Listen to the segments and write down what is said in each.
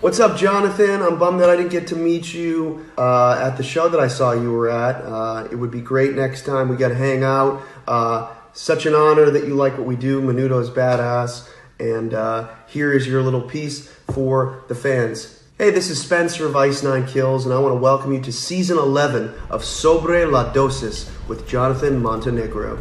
What's up, Jonathan? I'm bummed that I didn't get to meet you uh, at the show that I saw you were at. Uh, it would be great next time we got to hang out. Uh, such an honor that you like what we do. Menudo's badass. And uh, here is your little piece for the fans. Hey, this is Spencer of Ice Nine Kills, and I want to welcome you to season 11 of Sobre la Dosis with Jonathan Montenegro.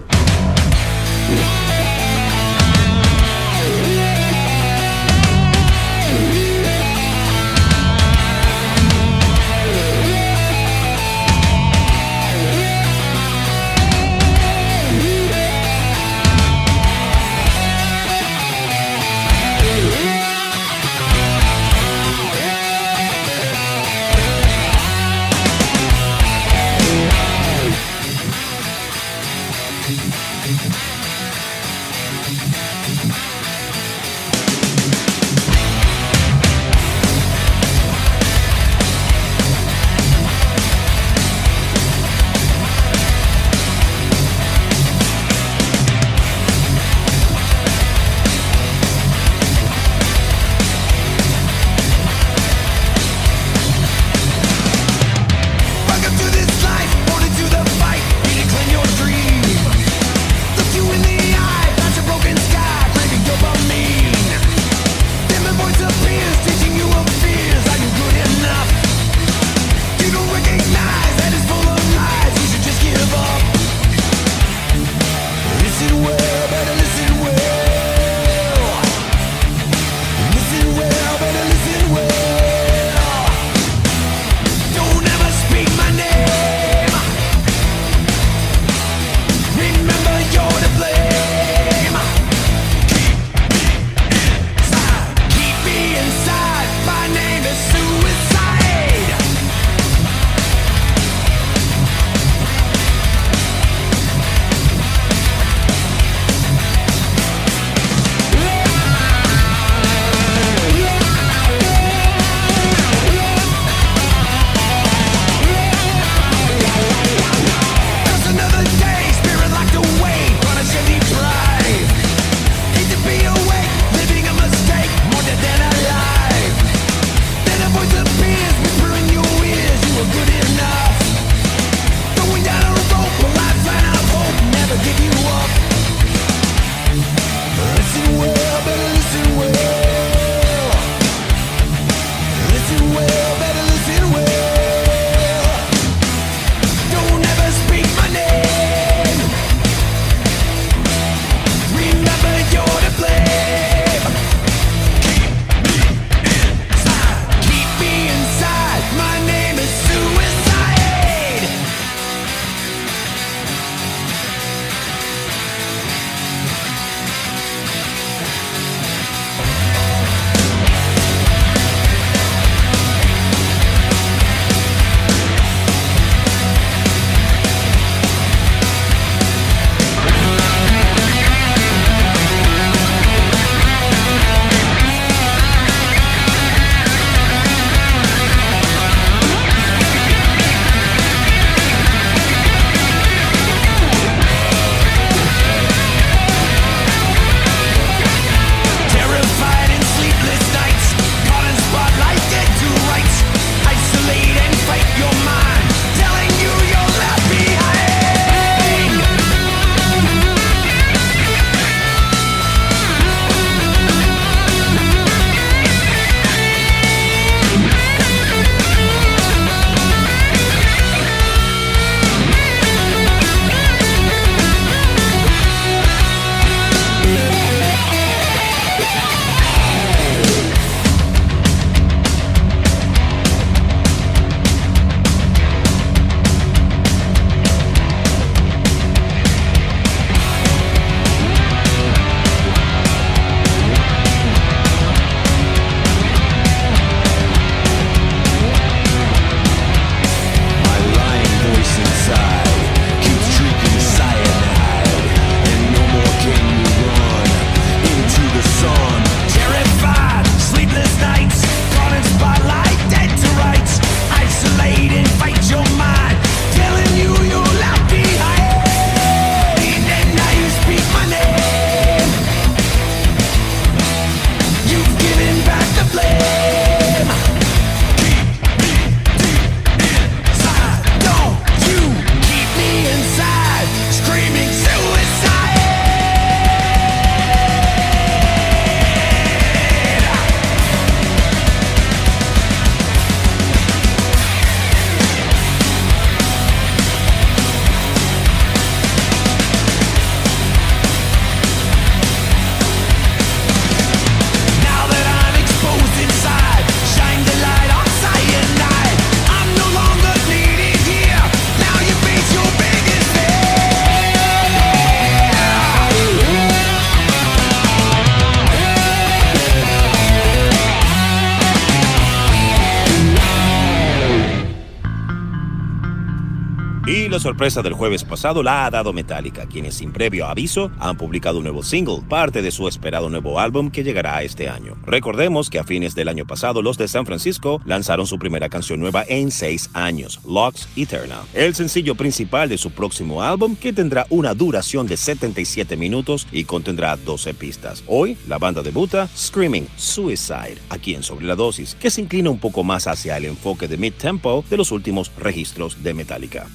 La sorpresa del jueves pasado la ha dado Metallica, quienes sin previo aviso han publicado un nuevo single, parte de su esperado nuevo álbum que llegará este año. Recordemos que a fines del año pasado los de San Francisco lanzaron su primera canción nueva en seis años, Locks Eternal, el sencillo principal de su próximo álbum que tendrá una duración de 77 minutos y contendrá 12 pistas. Hoy la banda debuta Screaming Suicide, aquí en Sobre la Dosis, que se inclina un poco más hacia el enfoque de mid-tempo de los últimos registros de Metallica.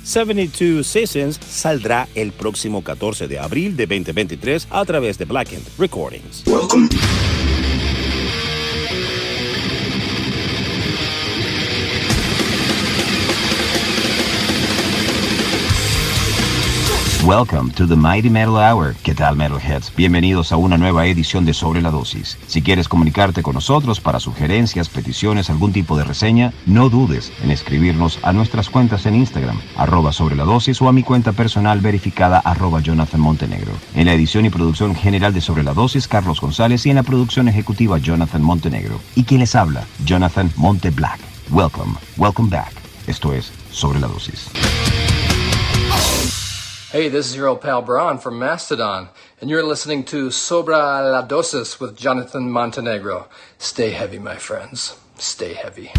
72 Seasons saldrá el próximo 14 de abril de 2023 a través de Blackened Recordings. Welcome. Welcome to the Mighty Metal Hour. ¿Qué tal, Metalheads? Bienvenidos a una nueva edición de Sobre la Dosis. Si quieres comunicarte con nosotros para sugerencias, peticiones, algún tipo de reseña, no dudes en escribirnos a nuestras cuentas en Instagram, arroba sobre la dosis o a mi cuenta personal verificada, arroba Jonathan Montenegro. En la edición y producción general de Sobre la Dosis, Carlos González y en la producción ejecutiva, Jonathan Montenegro. ¿Y quien les habla? Jonathan Monte Black. Welcome, welcome back. Esto es Sobre la Dosis. Hey, this is your old pal Braun from Mastodon, and you're listening to Sobra la Dosis with Jonathan Montenegro. Stay heavy, my friends. Stay heavy.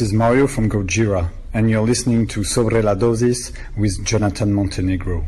This is Mario from Gojira, and you're listening to Sobre la Dosis with Jonathan Montenegro.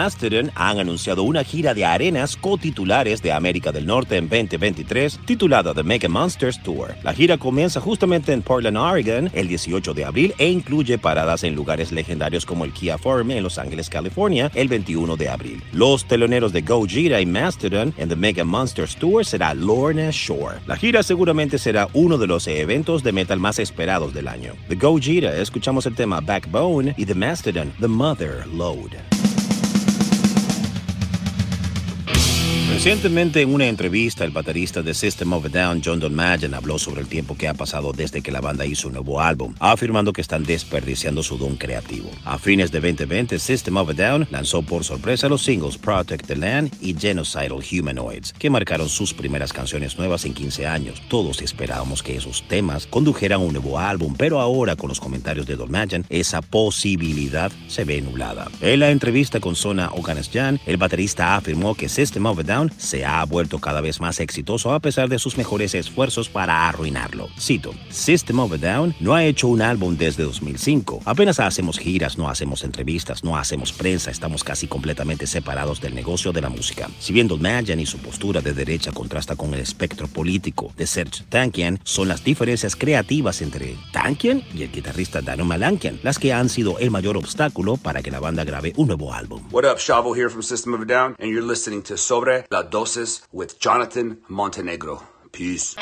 Mastodon han anunciado una gira de arenas cotitulares de América del Norte en 2023 titulada The Mega Monsters Tour. La gira comienza justamente en Portland, Oregon el 18 de abril e incluye paradas en lugares legendarios como el Kia Forum en Los Ángeles, California el 21 de abril. Los teloneros de Gojira y Mastodon en The Mega Monsters Tour será Lorna Shore. La gira seguramente será uno de los eventos de metal más esperados del año. De Gojira escuchamos el tema Backbone y de Mastodon The Mother Load. Recientemente en una entrevista, el baterista de System of a Down, John Donmagen, habló sobre el tiempo que ha pasado desde que la banda hizo un nuevo álbum, afirmando que están desperdiciando su don creativo. A fines de 2020, System of a Down lanzó por sorpresa los singles Protect the Land y Genocidal Humanoids, que marcaron sus primeras canciones nuevas en 15 años. Todos esperábamos que esos temas condujeran a un nuevo álbum, pero ahora con los comentarios de Donmagen, esa posibilidad se ve nublada. En la entrevista con Sona Oganesjan, el baterista afirmó que System of a Down se ha vuelto cada vez más exitoso a pesar de sus mejores esfuerzos para arruinarlo. Cito, System of a Down no ha hecho un álbum desde 2005. Apenas hacemos giras, no hacemos entrevistas, no hacemos prensa, estamos casi completamente separados del negocio de la música. Si bien Don y su postura de derecha contrasta con el espectro político de Serge Tankian, son las diferencias creativas entre Tankian y el guitarrista Dano Malankian las que han sido el mayor obstáculo para que la banda grabe un nuevo álbum. What up, Shavo here from System of a Down, and you're listening to Sobre La Dosis with Jonathan Montenegro. Peace.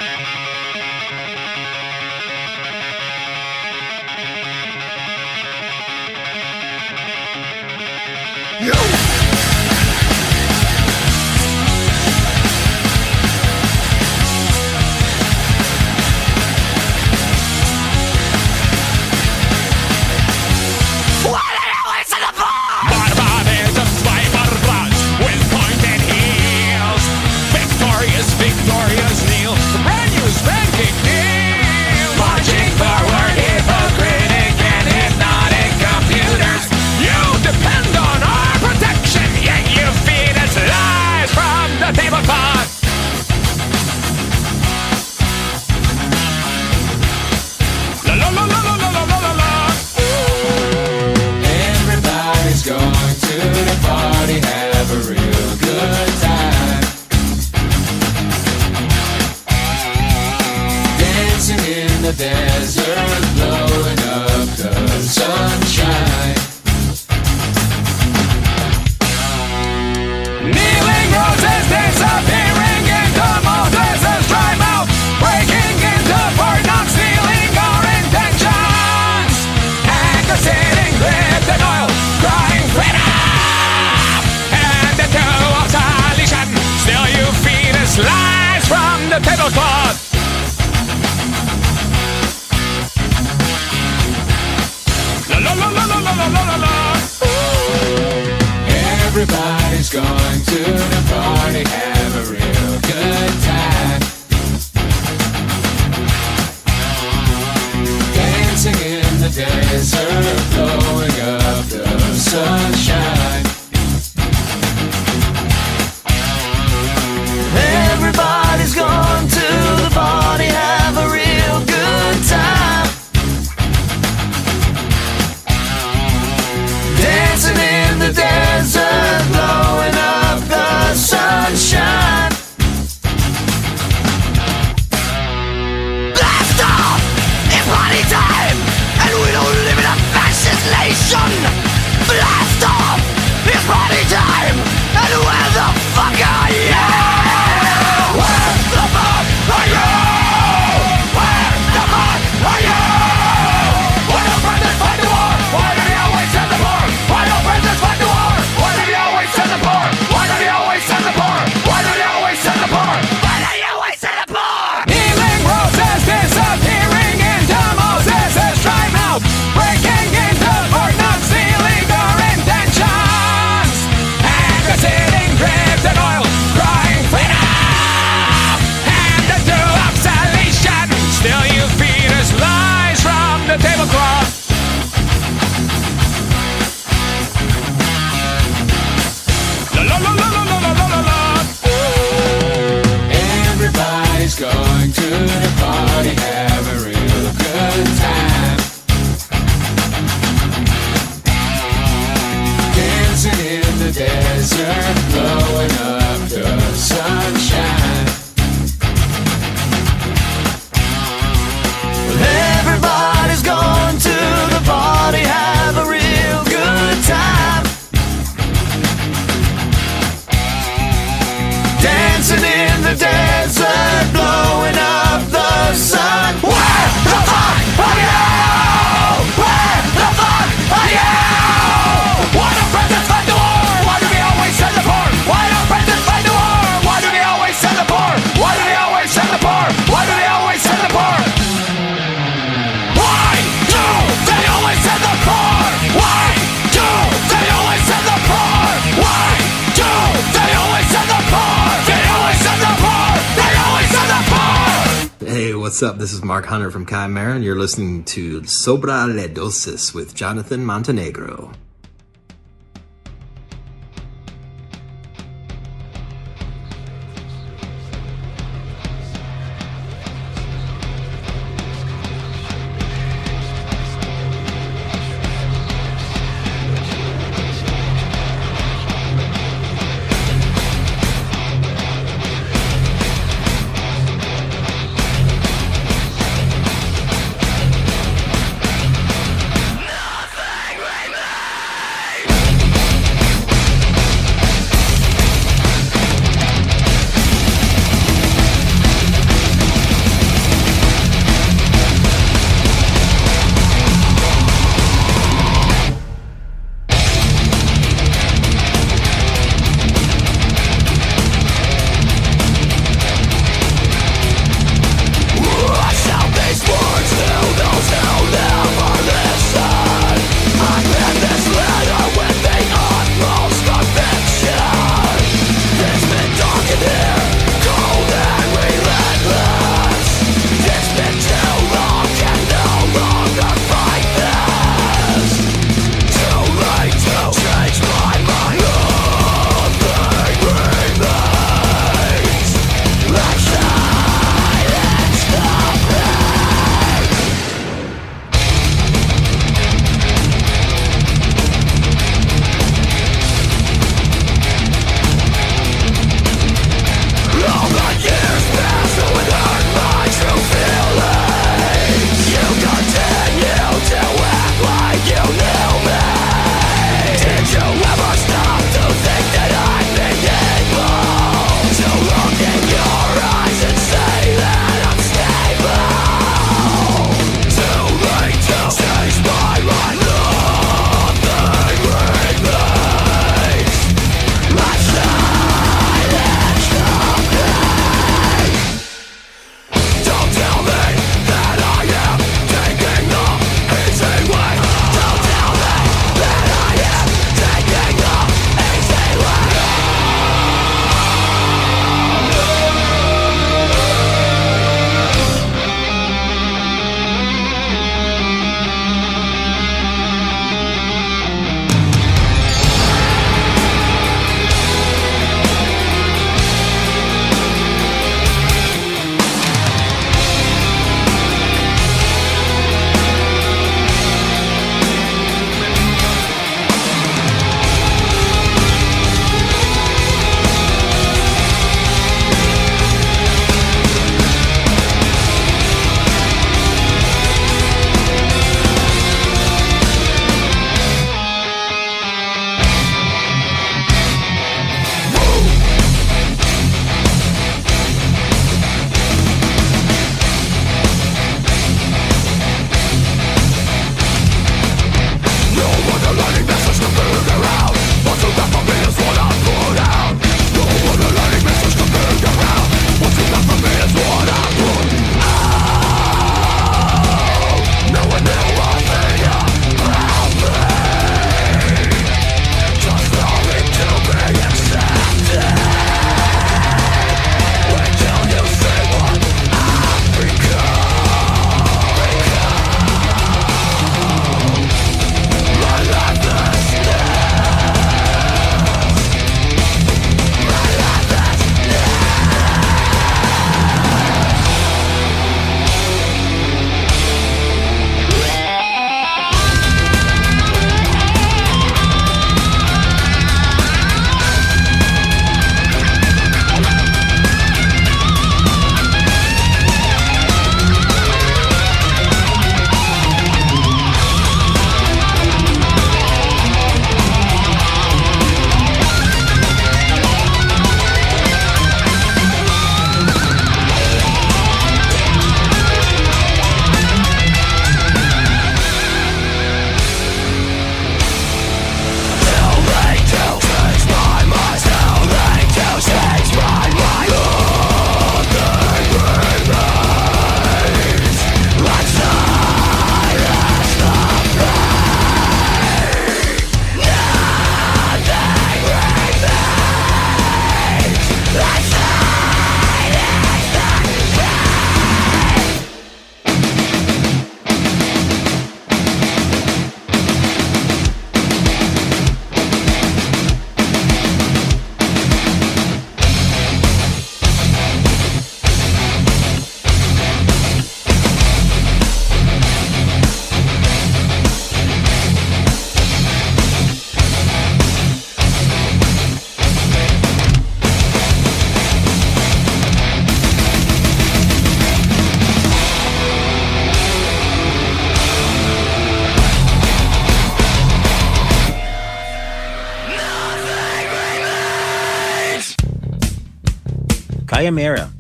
What's up? This is Mark Hunter from Chimera, and you're listening to Sobra le Dosis with Jonathan Montenegro.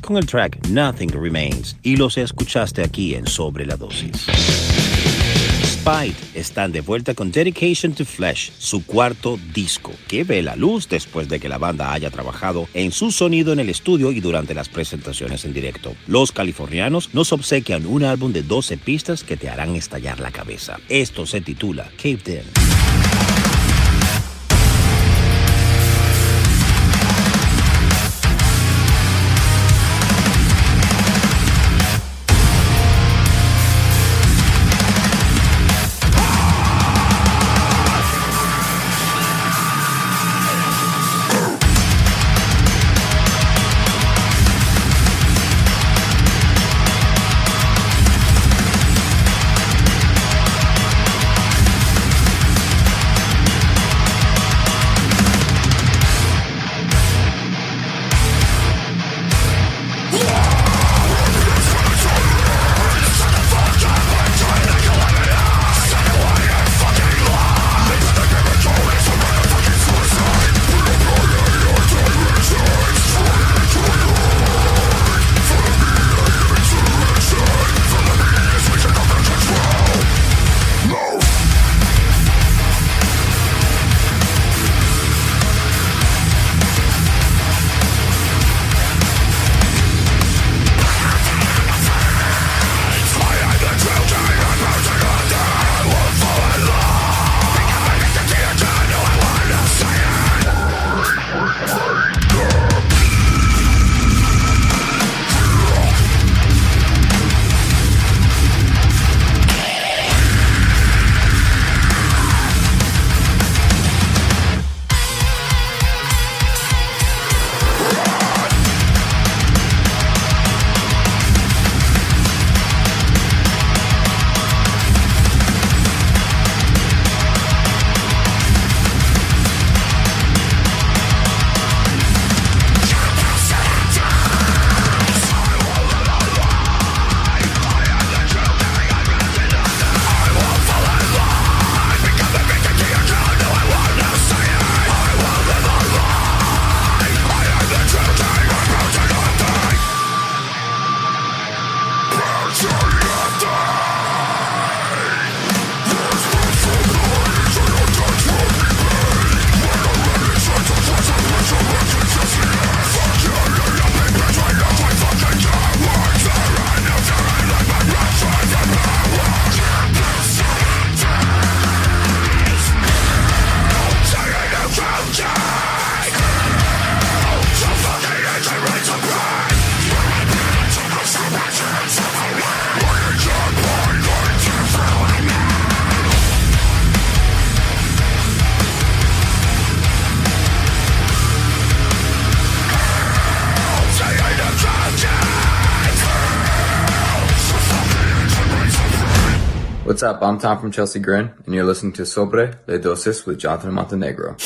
Con el track Nothing Remains y los escuchaste aquí en Sobre la Dosis. Spite están de vuelta con Dedication to Flesh, su cuarto disco, que ve la luz después de que la banda haya trabajado en su sonido en el estudio y durante las presentaciones en directo. Los californianos nos obsequian un álbum de 12 pistas que te harán estallar la cabeza. Esto se titula Caved In. What's up? I'm Tom from Chelsea Grin, and you're listening to Sobre Le Dosis with Jonathan Montenegro.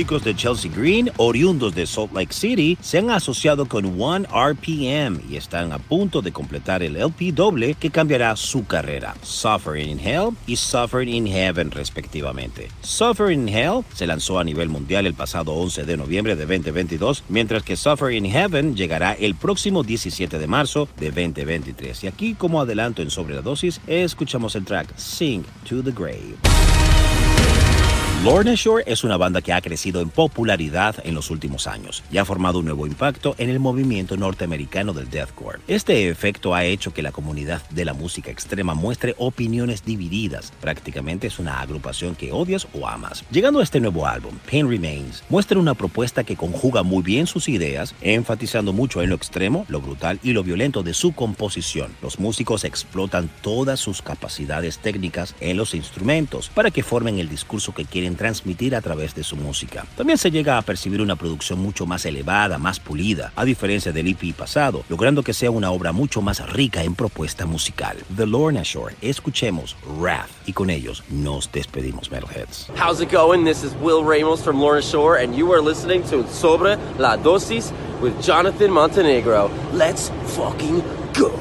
Chicos de Chelsea Green, oriundos de Salt Lake City, se han asociado con One RPM y están a punto de completar el LP doble que cambiará su carrera, Suffering in Hell y Suffering in Heaven respectivamente. Suffering in Hell se lanzó a nivel mundial el pasado 11 de noviembre de 2022, mientras que Suffering in Heaven llegará el próximo 17 de marzo de 2023. Y aquí como adelanto en Sobre la Dosis, escuchamos el track Sing to the Grave. Lorna Shore es una banda que ha crecido en popularidad en los últimos años y ha formado un nuevo impacto en el movimiento norteamericano del deathcore. Este efecto ha hecho que la comunidad de la música extrema muestre opiniones divididas. Prácticamente es una agrupación que odias o amas. Llegando a este nuevo álbum, Pain Remains muestra una propuesta que conjuga muy bien sus ideas, enfatizando mucho en lo extremo, lo brutal y lo violento de su composición. Los músicos explotan todas sus capacidades técnicas en los instrumentos para que formen el discurso que quieren transmitir a través de su música. También se llega a percibir una producción mucho más elevada, más pulida, a diferencia del EP pasado, logrando que sea una obra mucho más rica en propuesta musical. The Lorna Shore, escuchemos Wrath y con ellos nos despedimos, Metalheads. How's it going? This is Will Ramos from Lorna Shore, and you are listening to Sobre la Dosis with Jonathan Montenegro. Let's fucking go.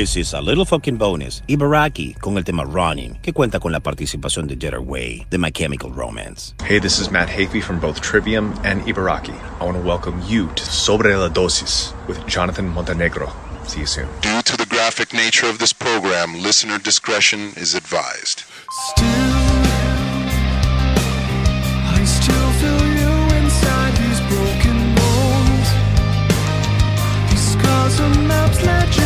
This is a little fucking bonus. Ibaraki con el tema Running, que cuenta con la participación de Jeter Way, de My Chemical Romance. Hey, this is Matt Hafey from both Trivium and Ibaraki. I want to welcome you to Sobre la Dosis with Jonathan Montenegro. See you soon. Due to the graphic nature of this program, listener discretion is advised. I still feel you inside these broken bones. These scars are maps, legends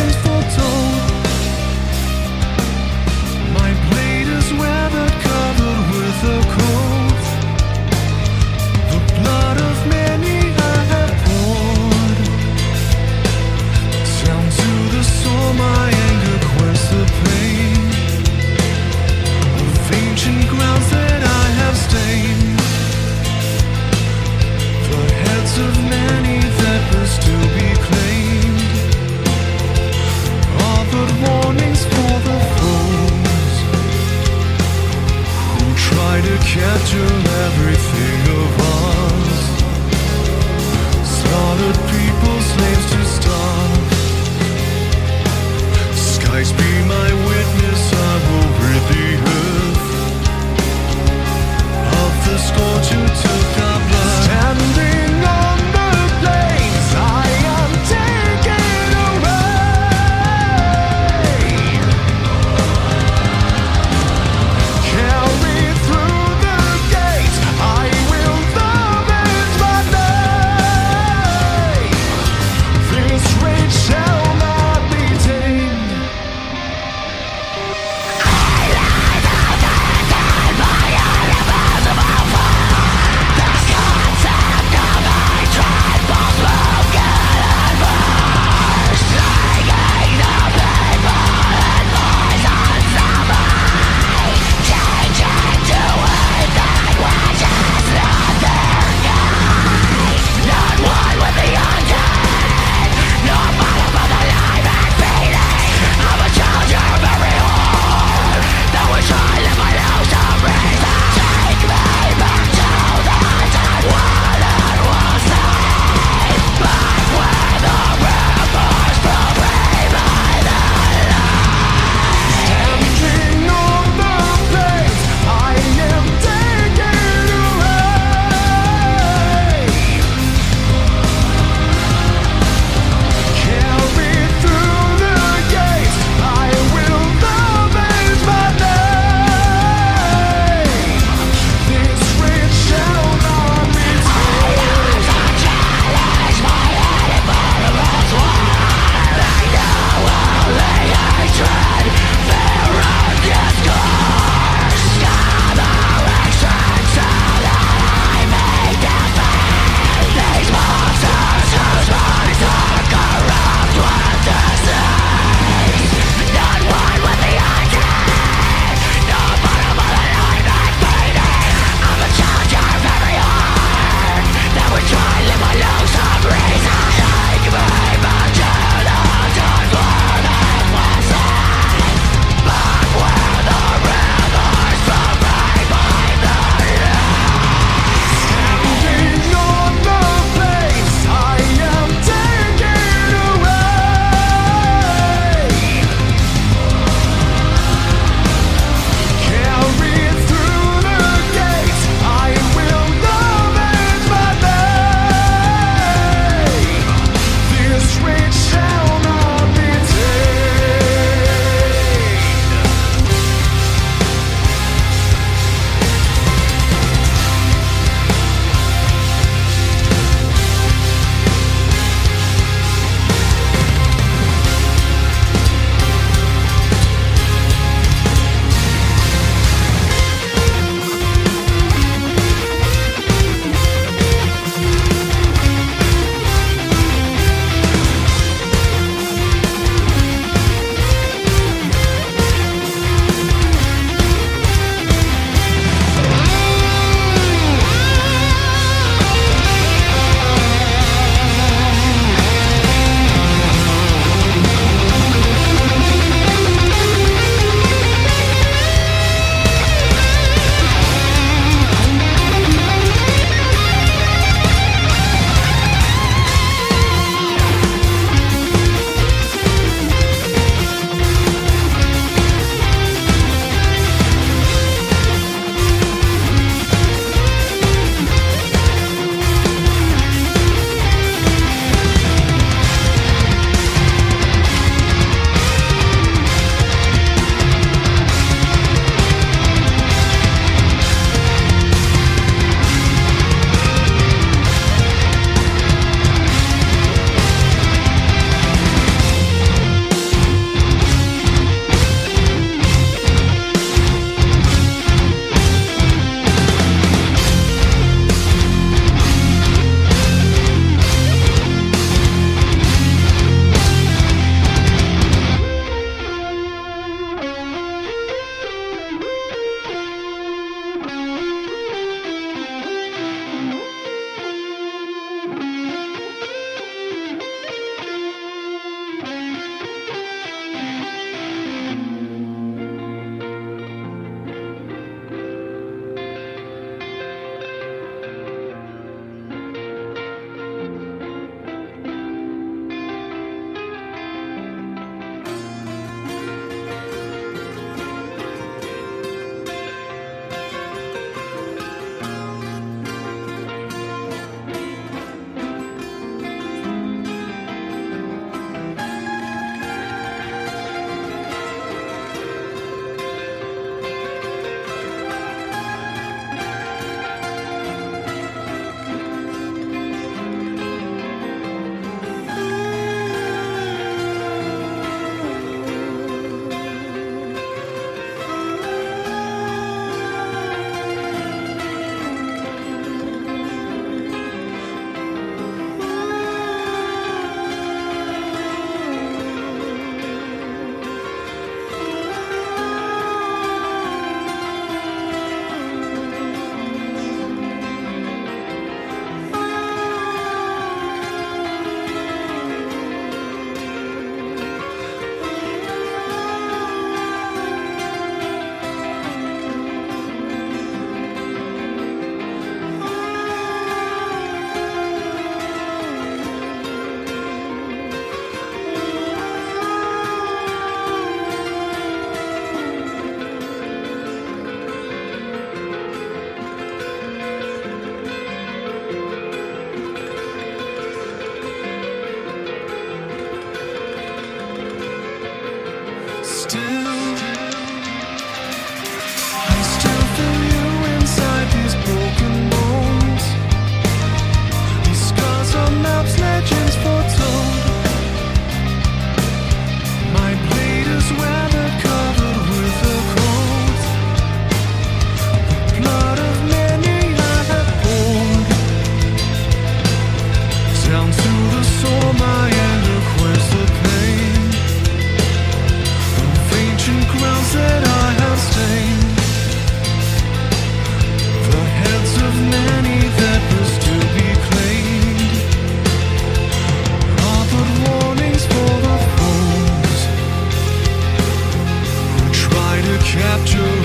Capture.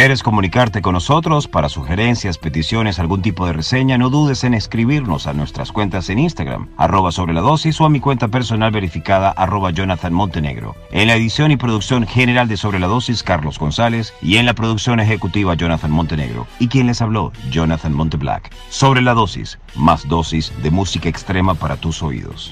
Quieres comunicarte con nosotros para sugerencias, peticiones, algún tipo de reseña, no dudes en escribirnos a nuestras cuentas en Instagram, arroba sobre la dosis o a mi cuenta personal verificada, arroba Jonathan Montenegro. En la edición y producción general de Sobre la Dosis, Carlos González, y en la producción ejecutiva, Jonathan Montenegro. Y quien les habló, Jonathan Monteblack. Sobre la Dosis, más dosis de música extrema para tus oídos.